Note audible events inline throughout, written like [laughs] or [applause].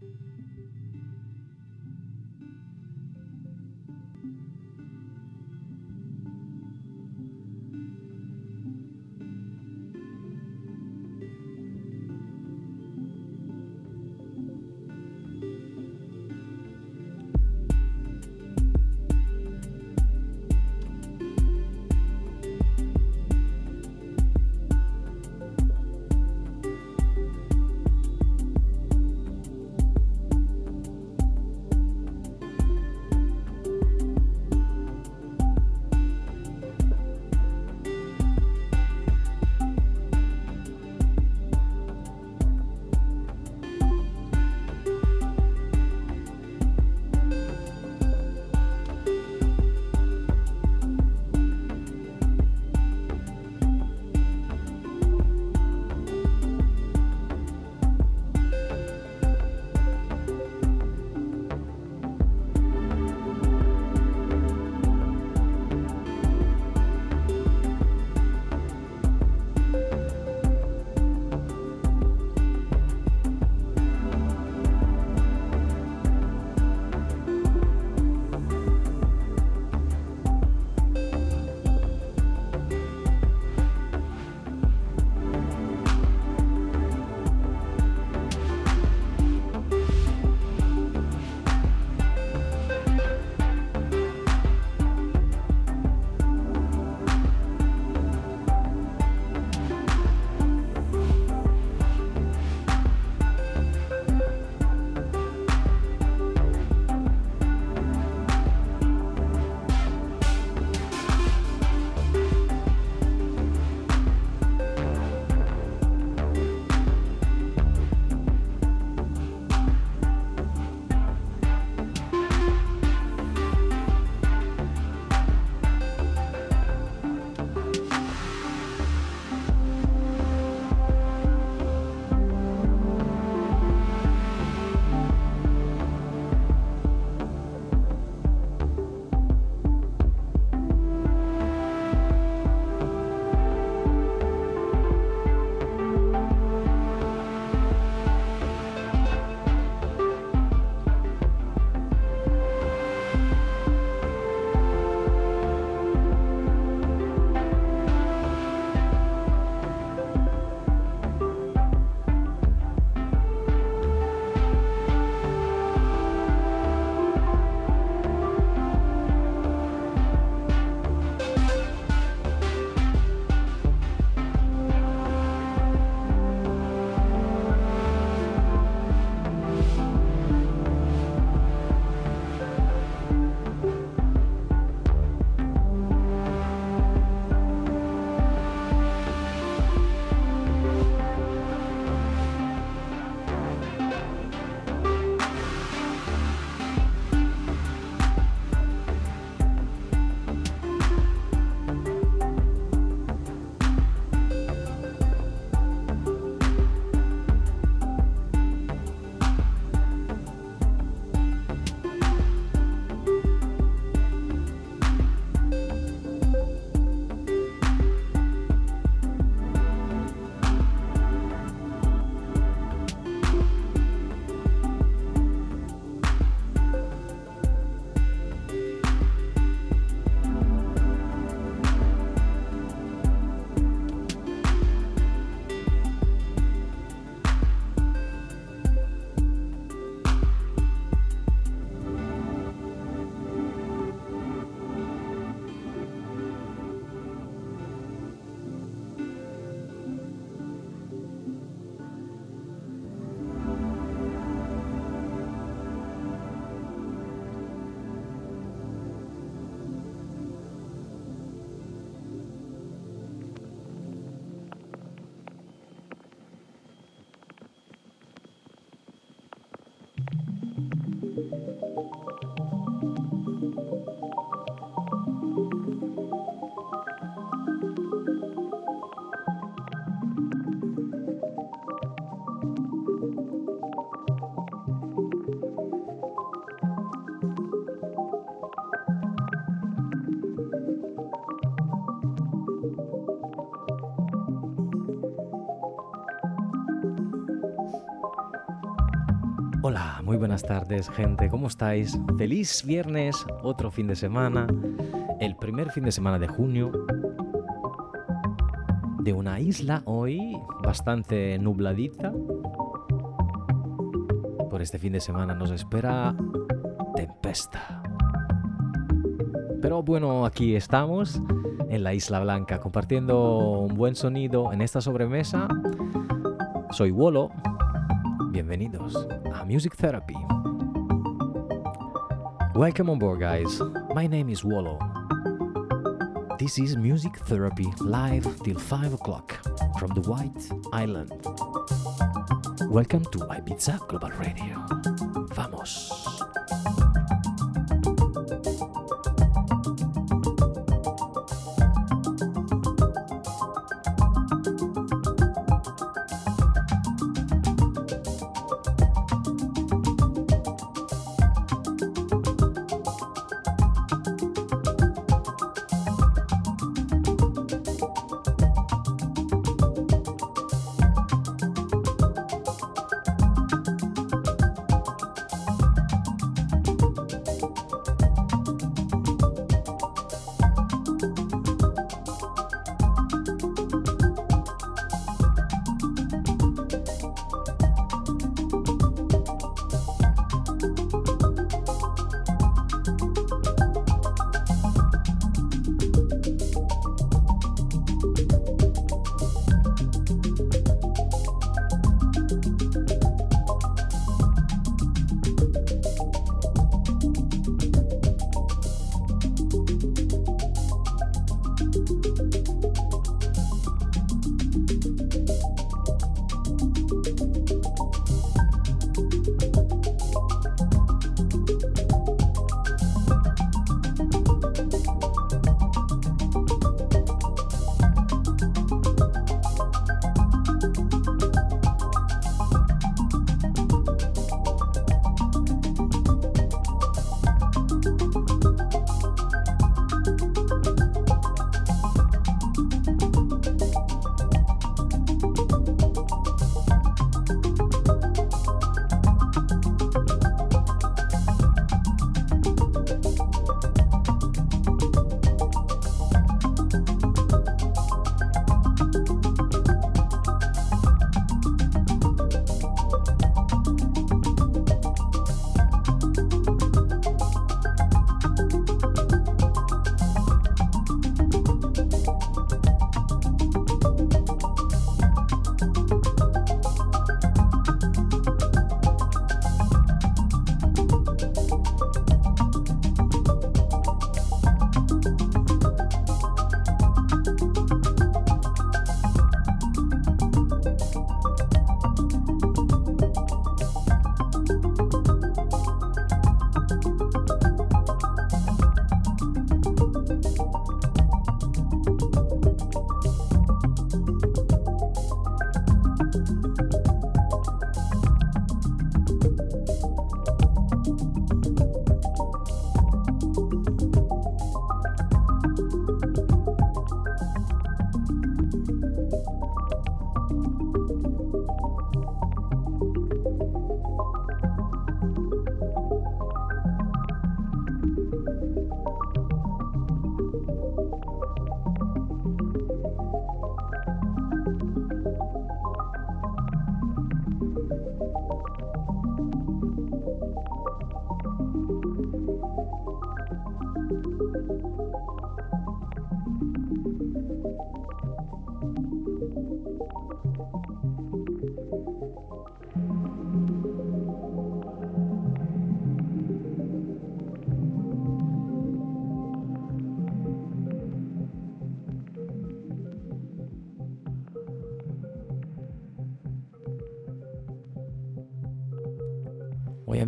Thank you. Buenas tardes gente, ¿cómo estáis? Feliz viernes, otro fin de semana, el primer fin de semana de junio, de una isla hoy bastante nubladita. Por este fin de semana nos espera tempesta. Pero bueno, aquí estamos en la Isla Blanca compartiendo un buen sonido en esta sobremesa. Soy Wolo. Bienvenidos a Music Therapy. Welcome on board, guys. My name is Wolo. This is Music Therapy live till 5 o'clock from the White Island. Welcome to Ibiza Global Radio. Vamos.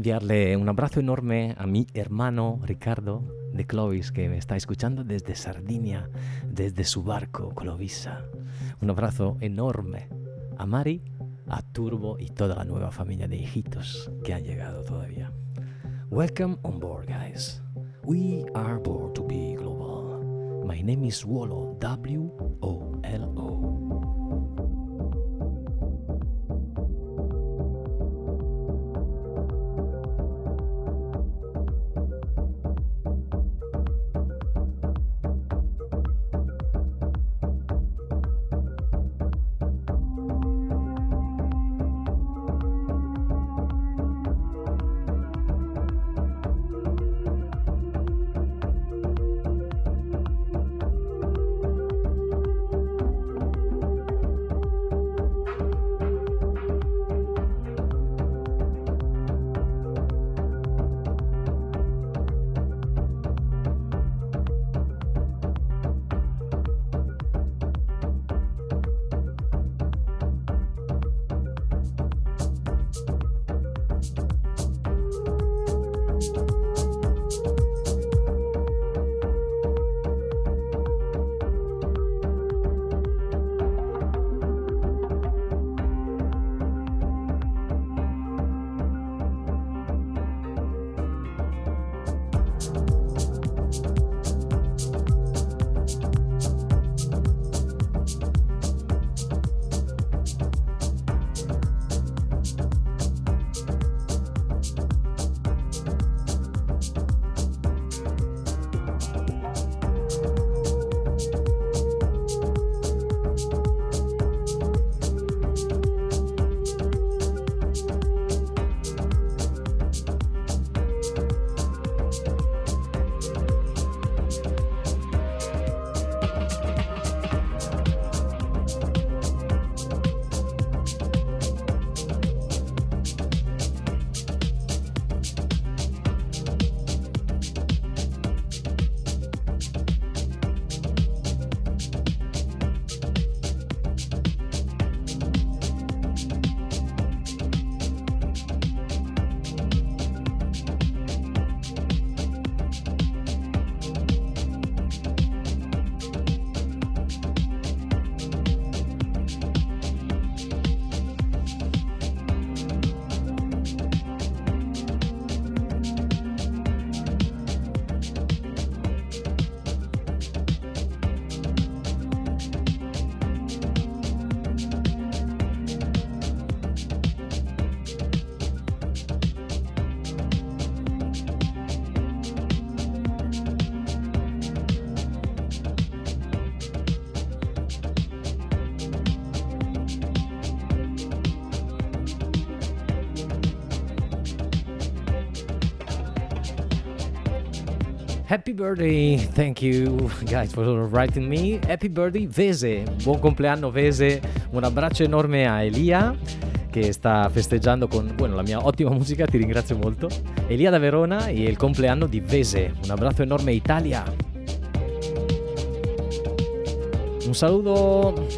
Enviarle un abrazo enorme a mi hermano Ricardo de Clovis que me está escuchando desde Sardinia, desde su barco Clovisa. Un abrazo enorme a Mari, a Turbo y toda la nueva familia de hijitos que han llegado todavía. Welcome on board, guys. We are born to be global. My name is Wolo, W-O-L-O. Happy birthday, thank you guys for writing me. Happy birthday Vese, buon compleanno Vese. Un abbraccio enorme a Elia che sta festeggiando con bueno, la mia ottima musica, ti ringrazio molto. Elia da Verona e il compleanno di Vese. Un abbraccio enorme Italia. Un saluto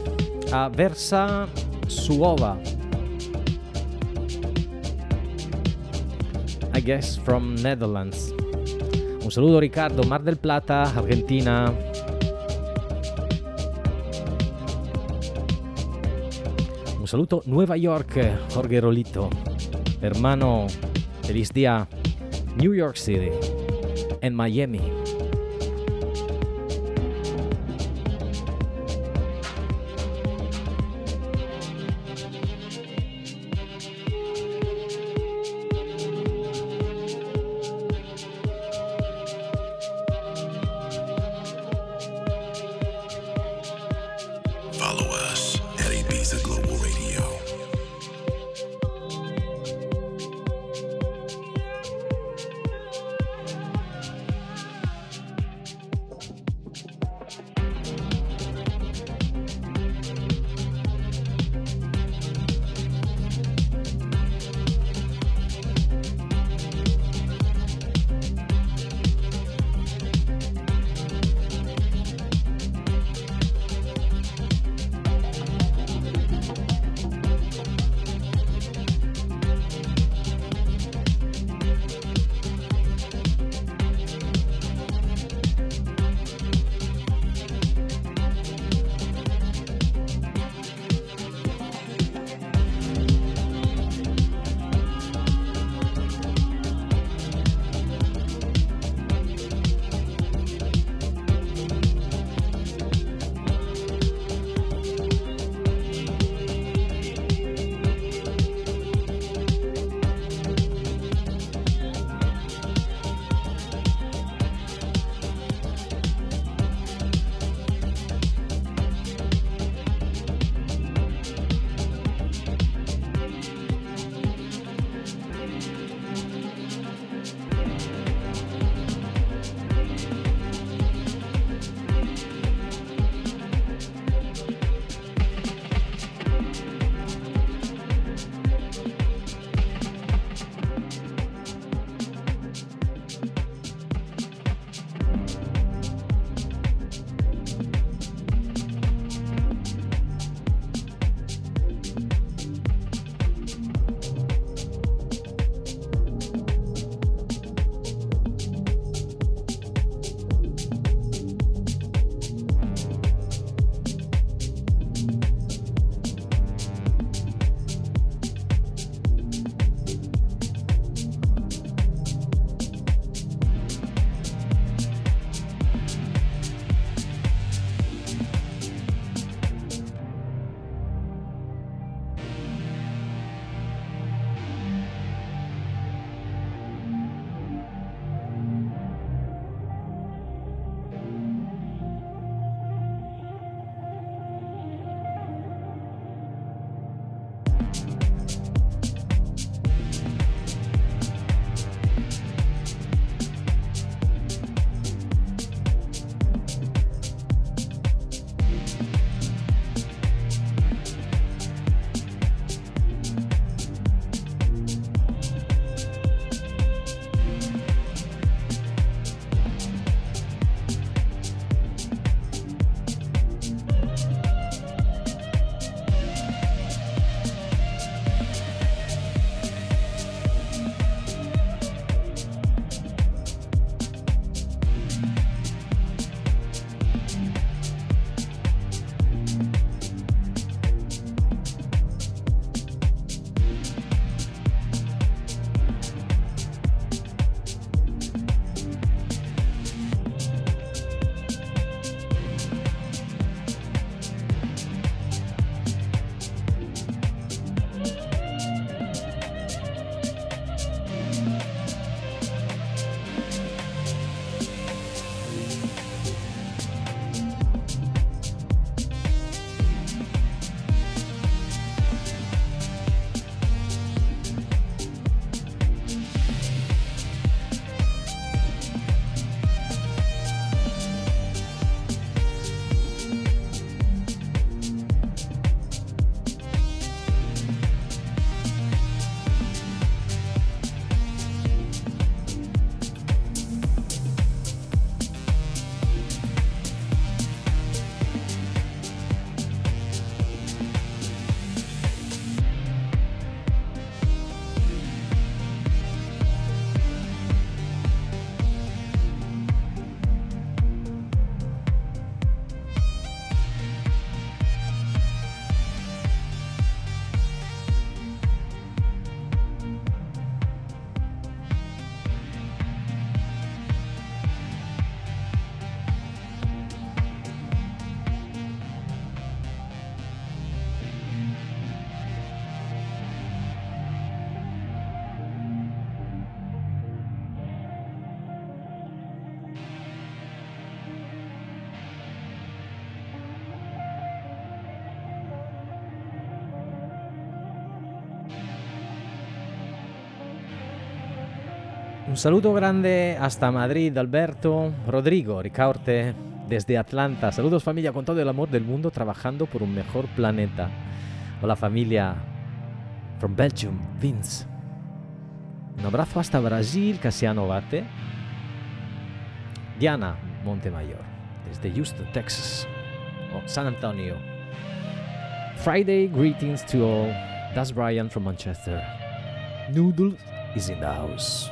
a Versa Suova. I guess from Netherlands. Un saluto Riccardo, Mar del Plata, Argentina. Un saluto Nueva York, Jorge Rolito. Hermano, feliz día New York City en Miami. Un saludo grande hasta Madrid, Alberto, Rodrigo, Ricaurte, desde Atlanta. Saludos familia con todo el amor del mundo trabajando por un mejor planeta. Hola familia, from Belgium, Vince. Un abrazo hasta Brasil, Casiano Bate. Diana Montemayor, desde Houston, Texas. O San Antonio. Friday greetings to all. That's Brian from Manchester. Noodle is in the house.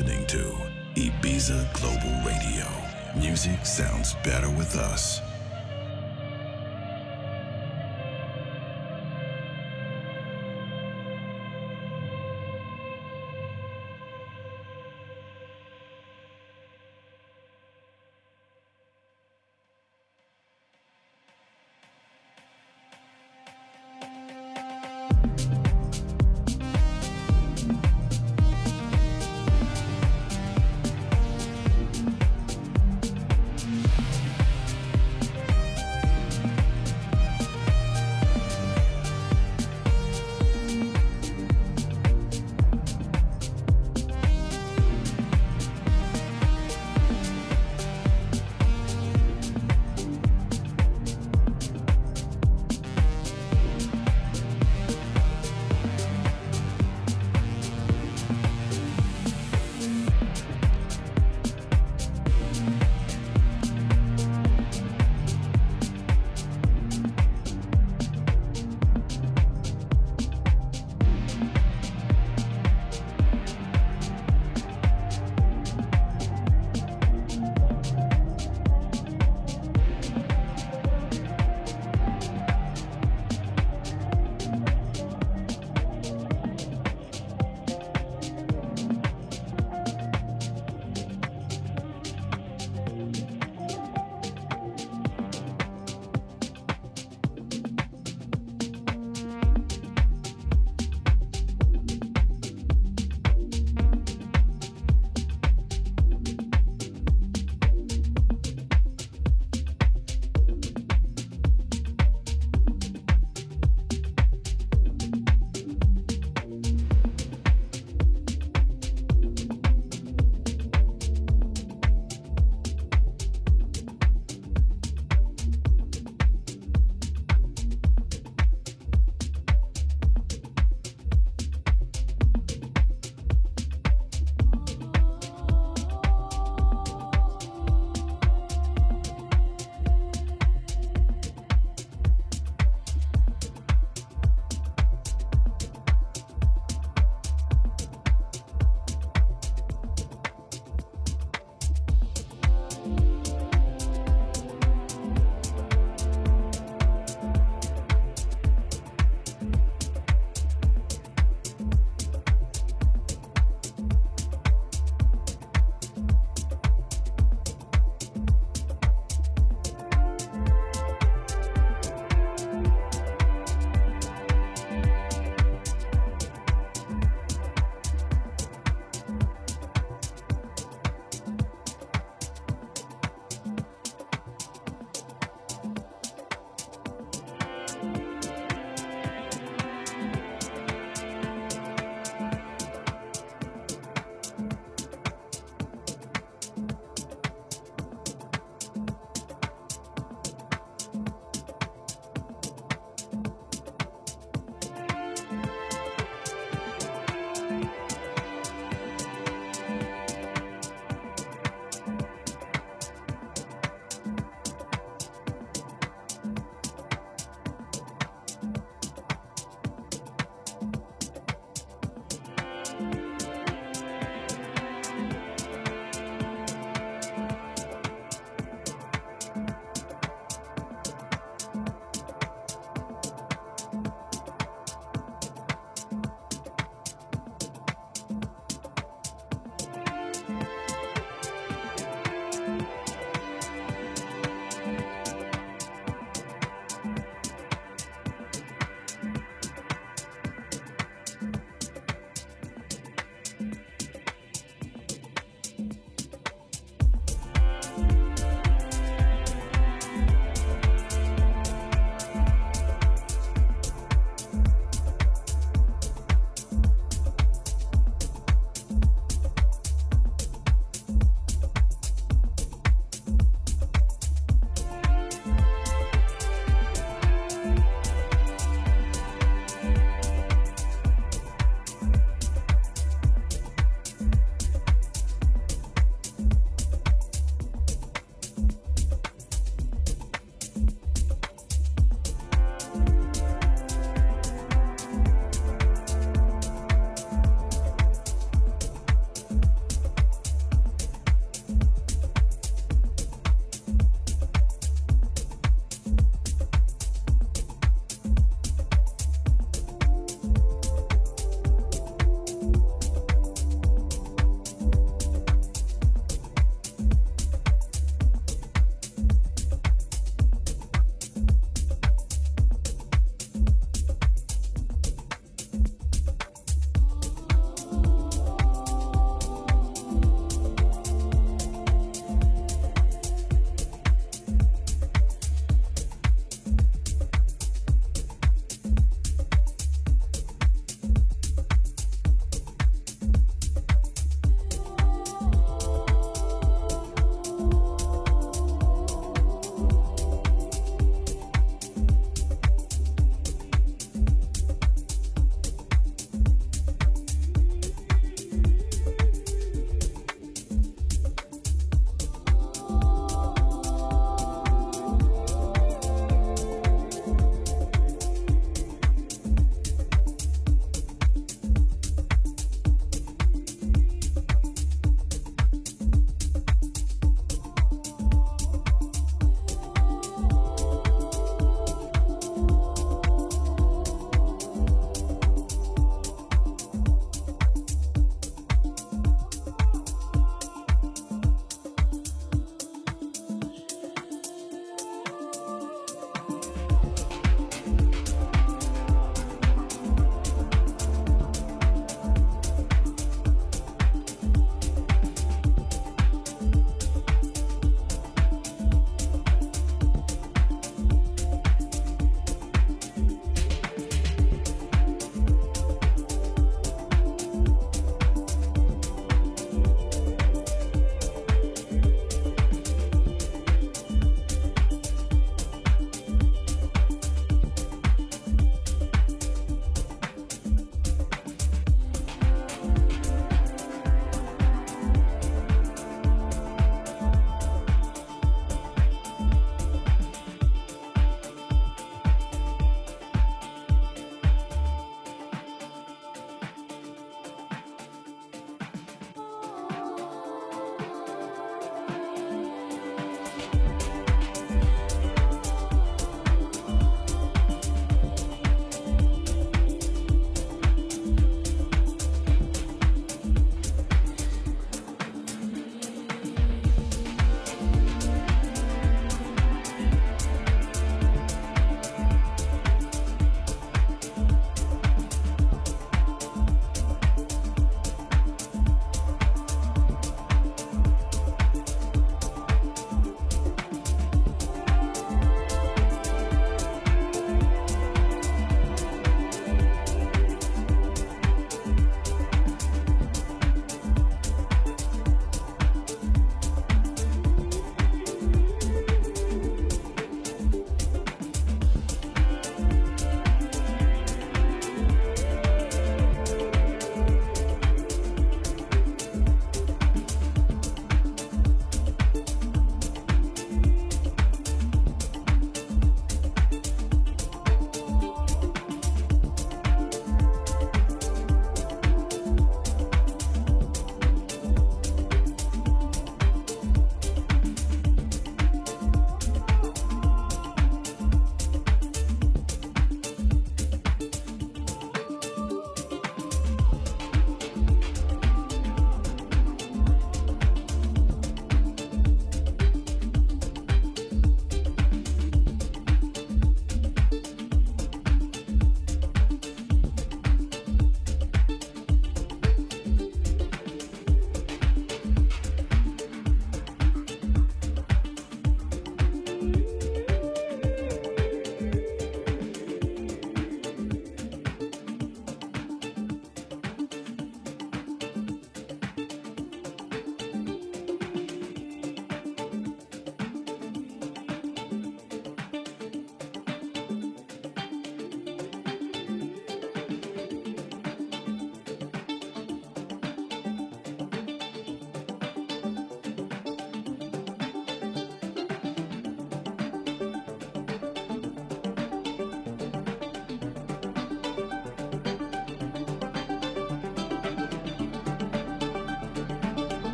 Listening to Ibiza Global Radio. Music sounds better with us.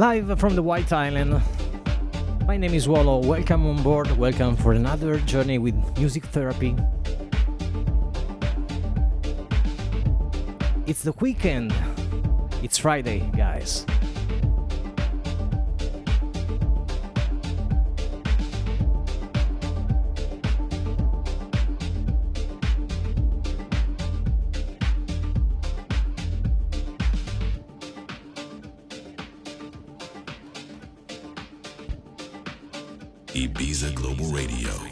Live from the White Island. My name is Wallo. Welcome on board. Welcome for another journey with music therapy. It's the weekend. It's Friday, guys. Ibiza Global Radio.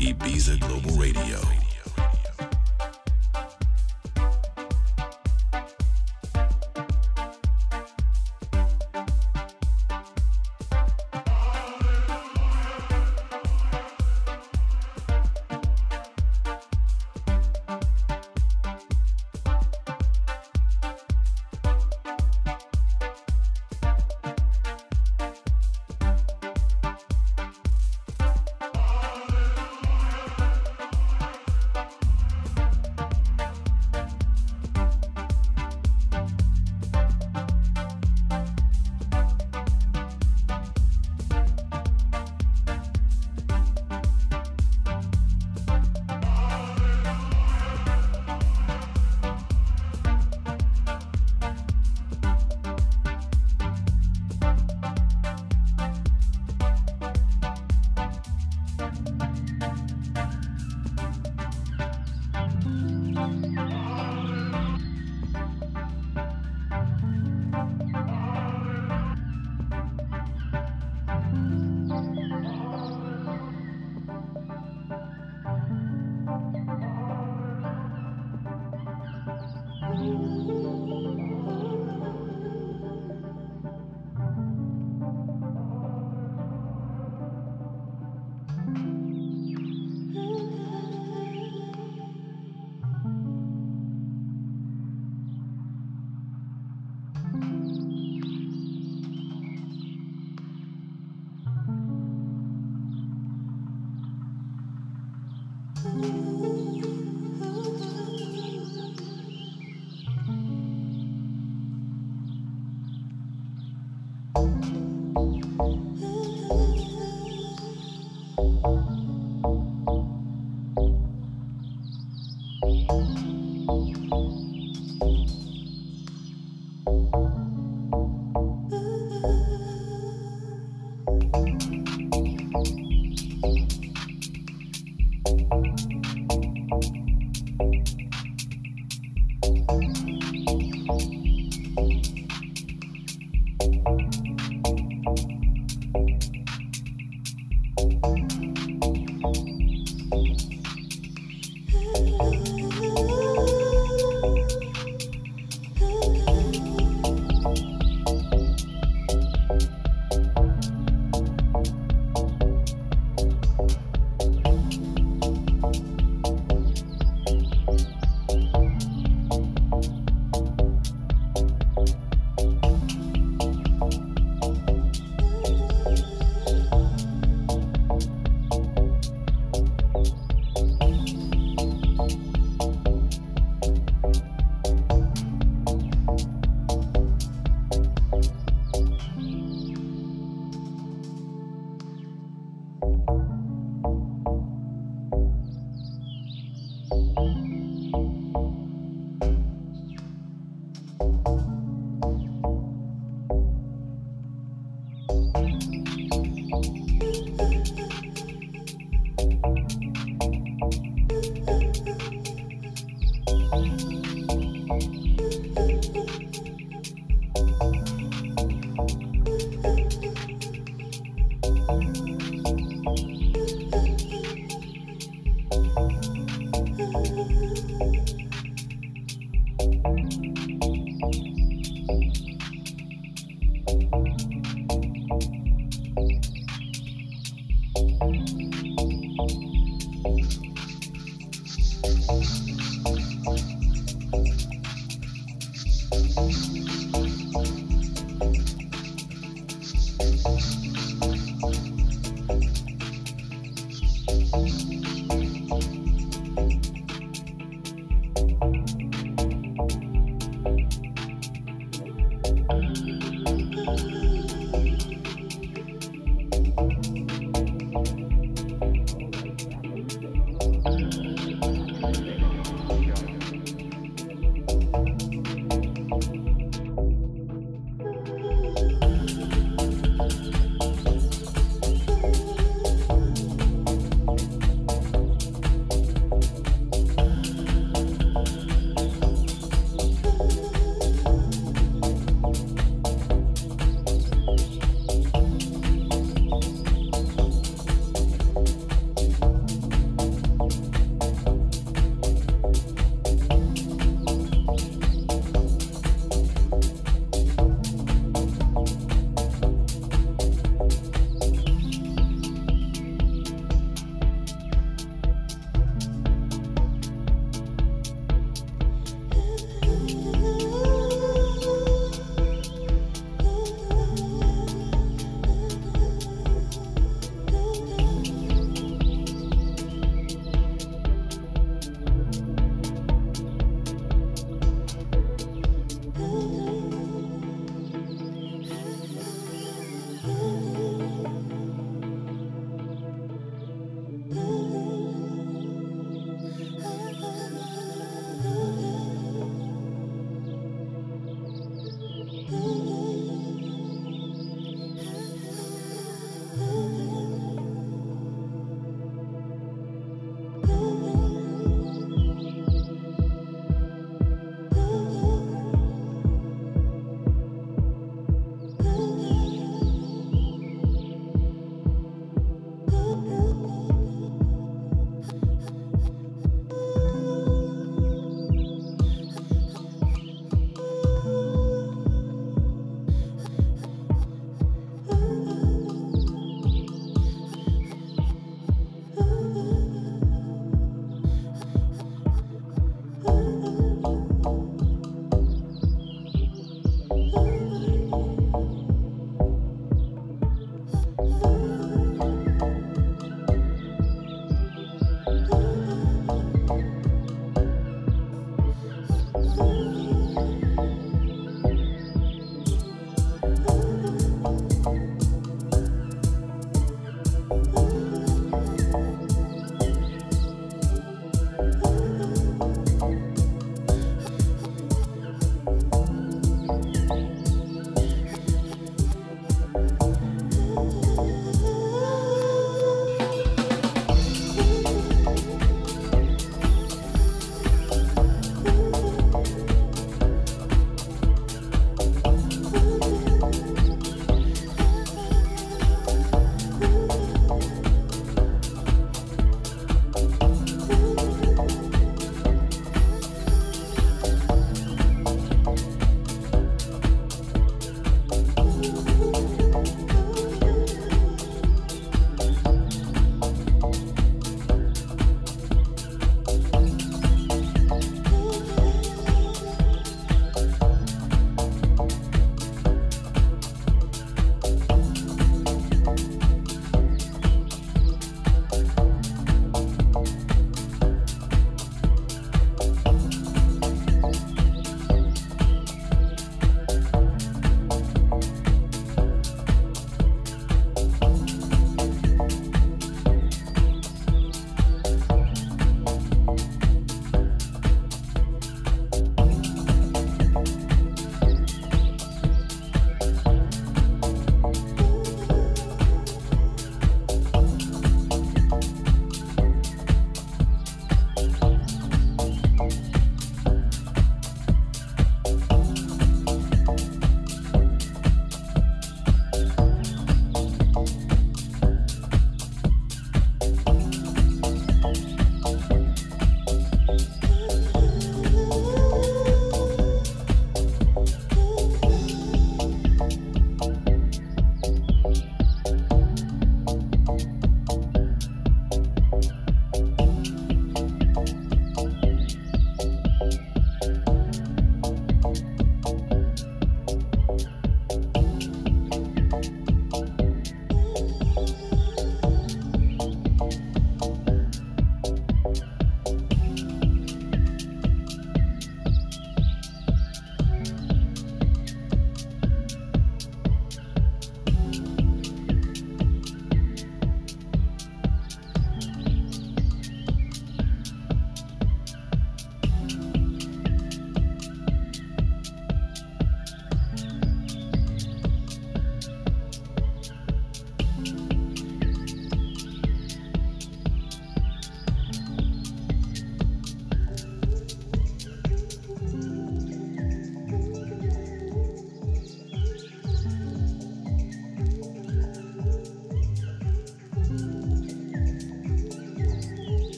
Ibiza Global Radio.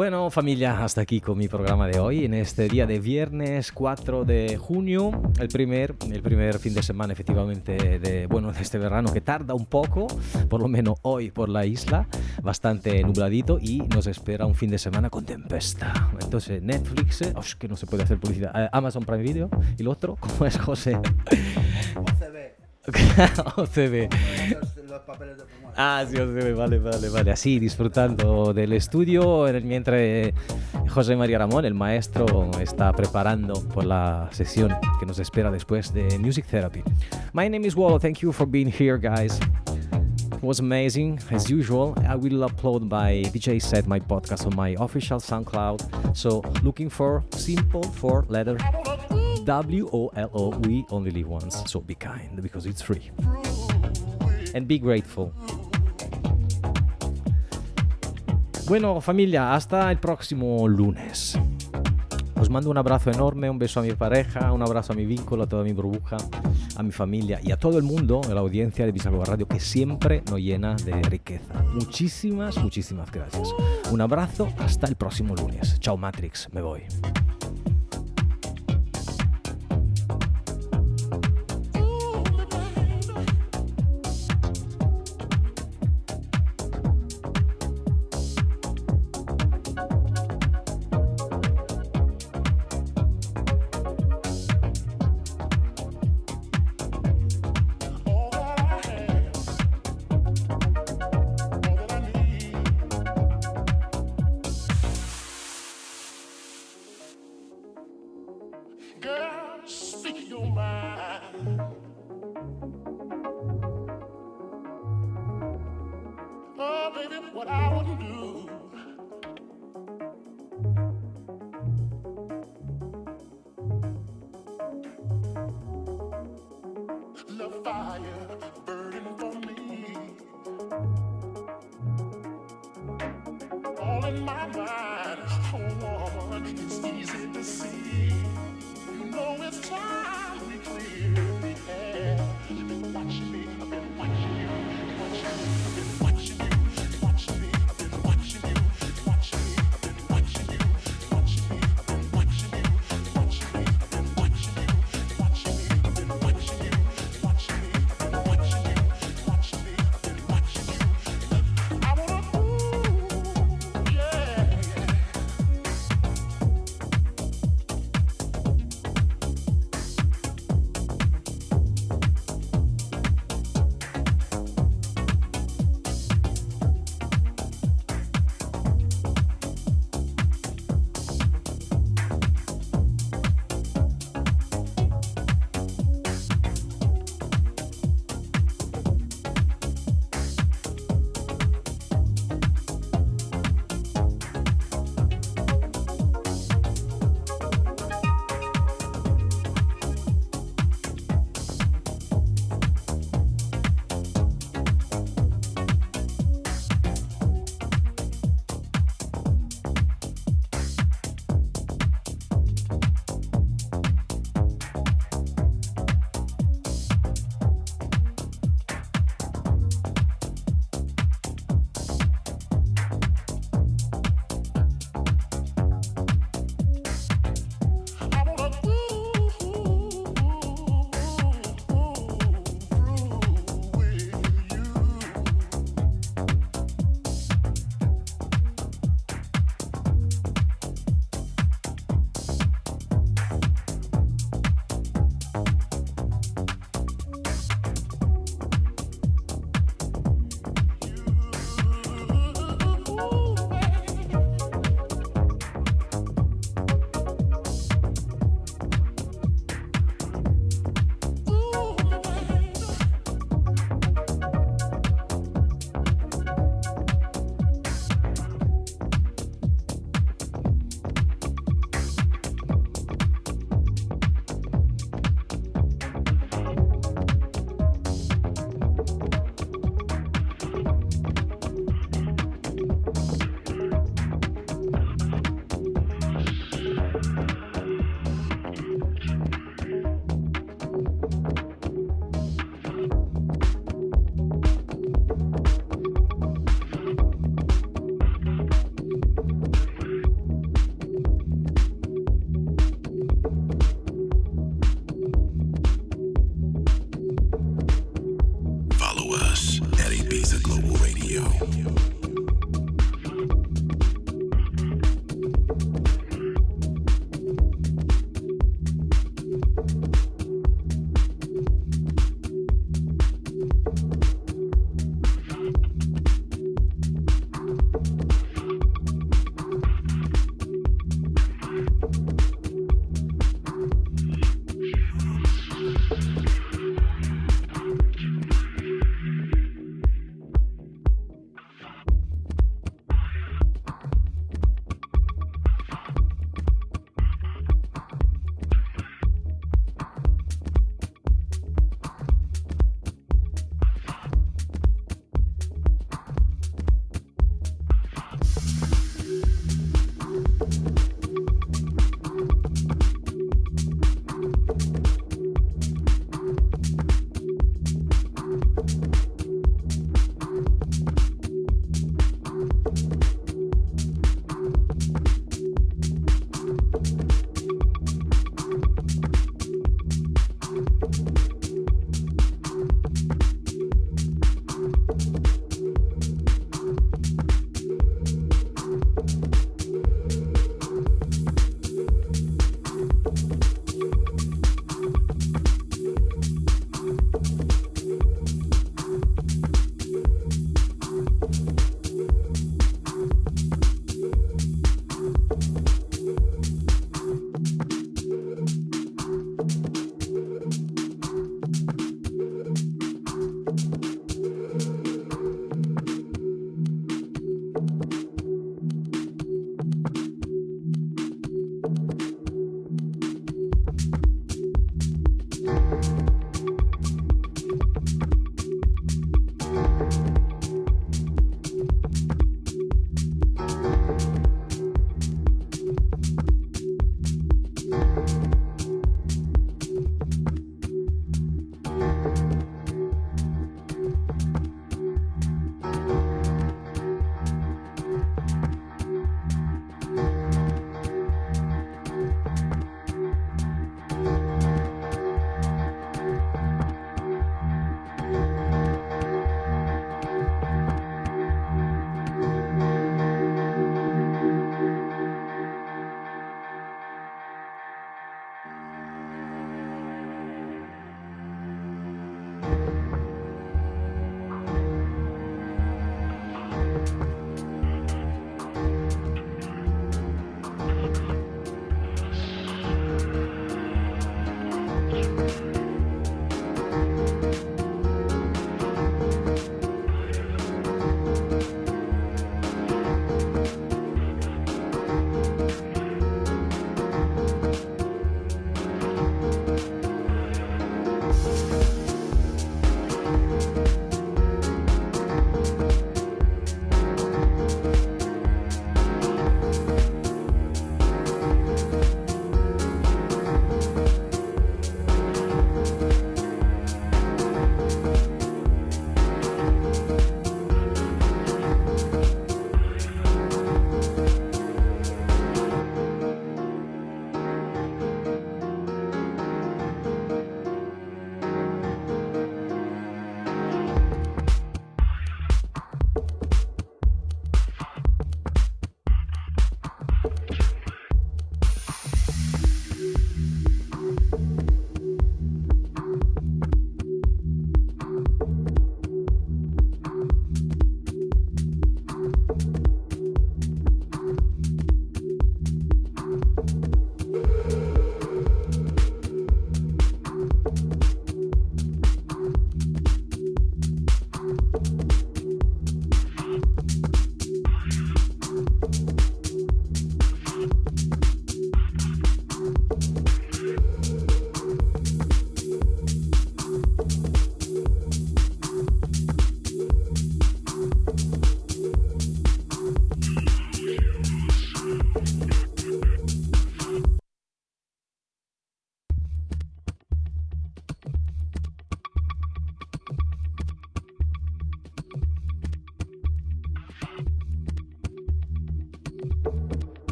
Bueno, familia, hasta aquí con mi programa de hoy. En este día de viernes 4 de junio, el primer, el primer fin de semana, efectivamente, de, bueno, de este verano que tarda un poco, por lo menos hoy por la isla, bastante nubladito y nos espera un fin de semana con tempesta. Entonces, Netflix, oh, que no se puede hacer publicidad, eh, Amazon Prime Video y el otro, [laughs] ¿cómo es José? [laughs] OCB. [laughs] OCB. Papeles de Ah, sí, OCB, vale, vale, vale. Así, disfrutando del estudio, mientras eh, José María Ramón, el maestro, está preparando por la sesión que nos espera después de Music Therapy. My name is Wallo, thank you for being here, guys. was amazing as usual. I will upload my DJ set my podcast on my official SoundCloud. So looking for simple four letter W O L O. We only live once, so be kind because it's free. And be grateful. Bueno, familia, hasta el próximo lunes. Os mando un abrazo enorme, un beso a mi pareja, un abrazo a mi vínculo, a toda mi burbuja, a mi familia y a todo el mundo, a la audiencia de Bisagoa Radio, que siempre nos llena de riqueza. Muchísimas, muchísimas gracias. Un abrazo, hasta el próximo lunes. Chao Matrix, me voy.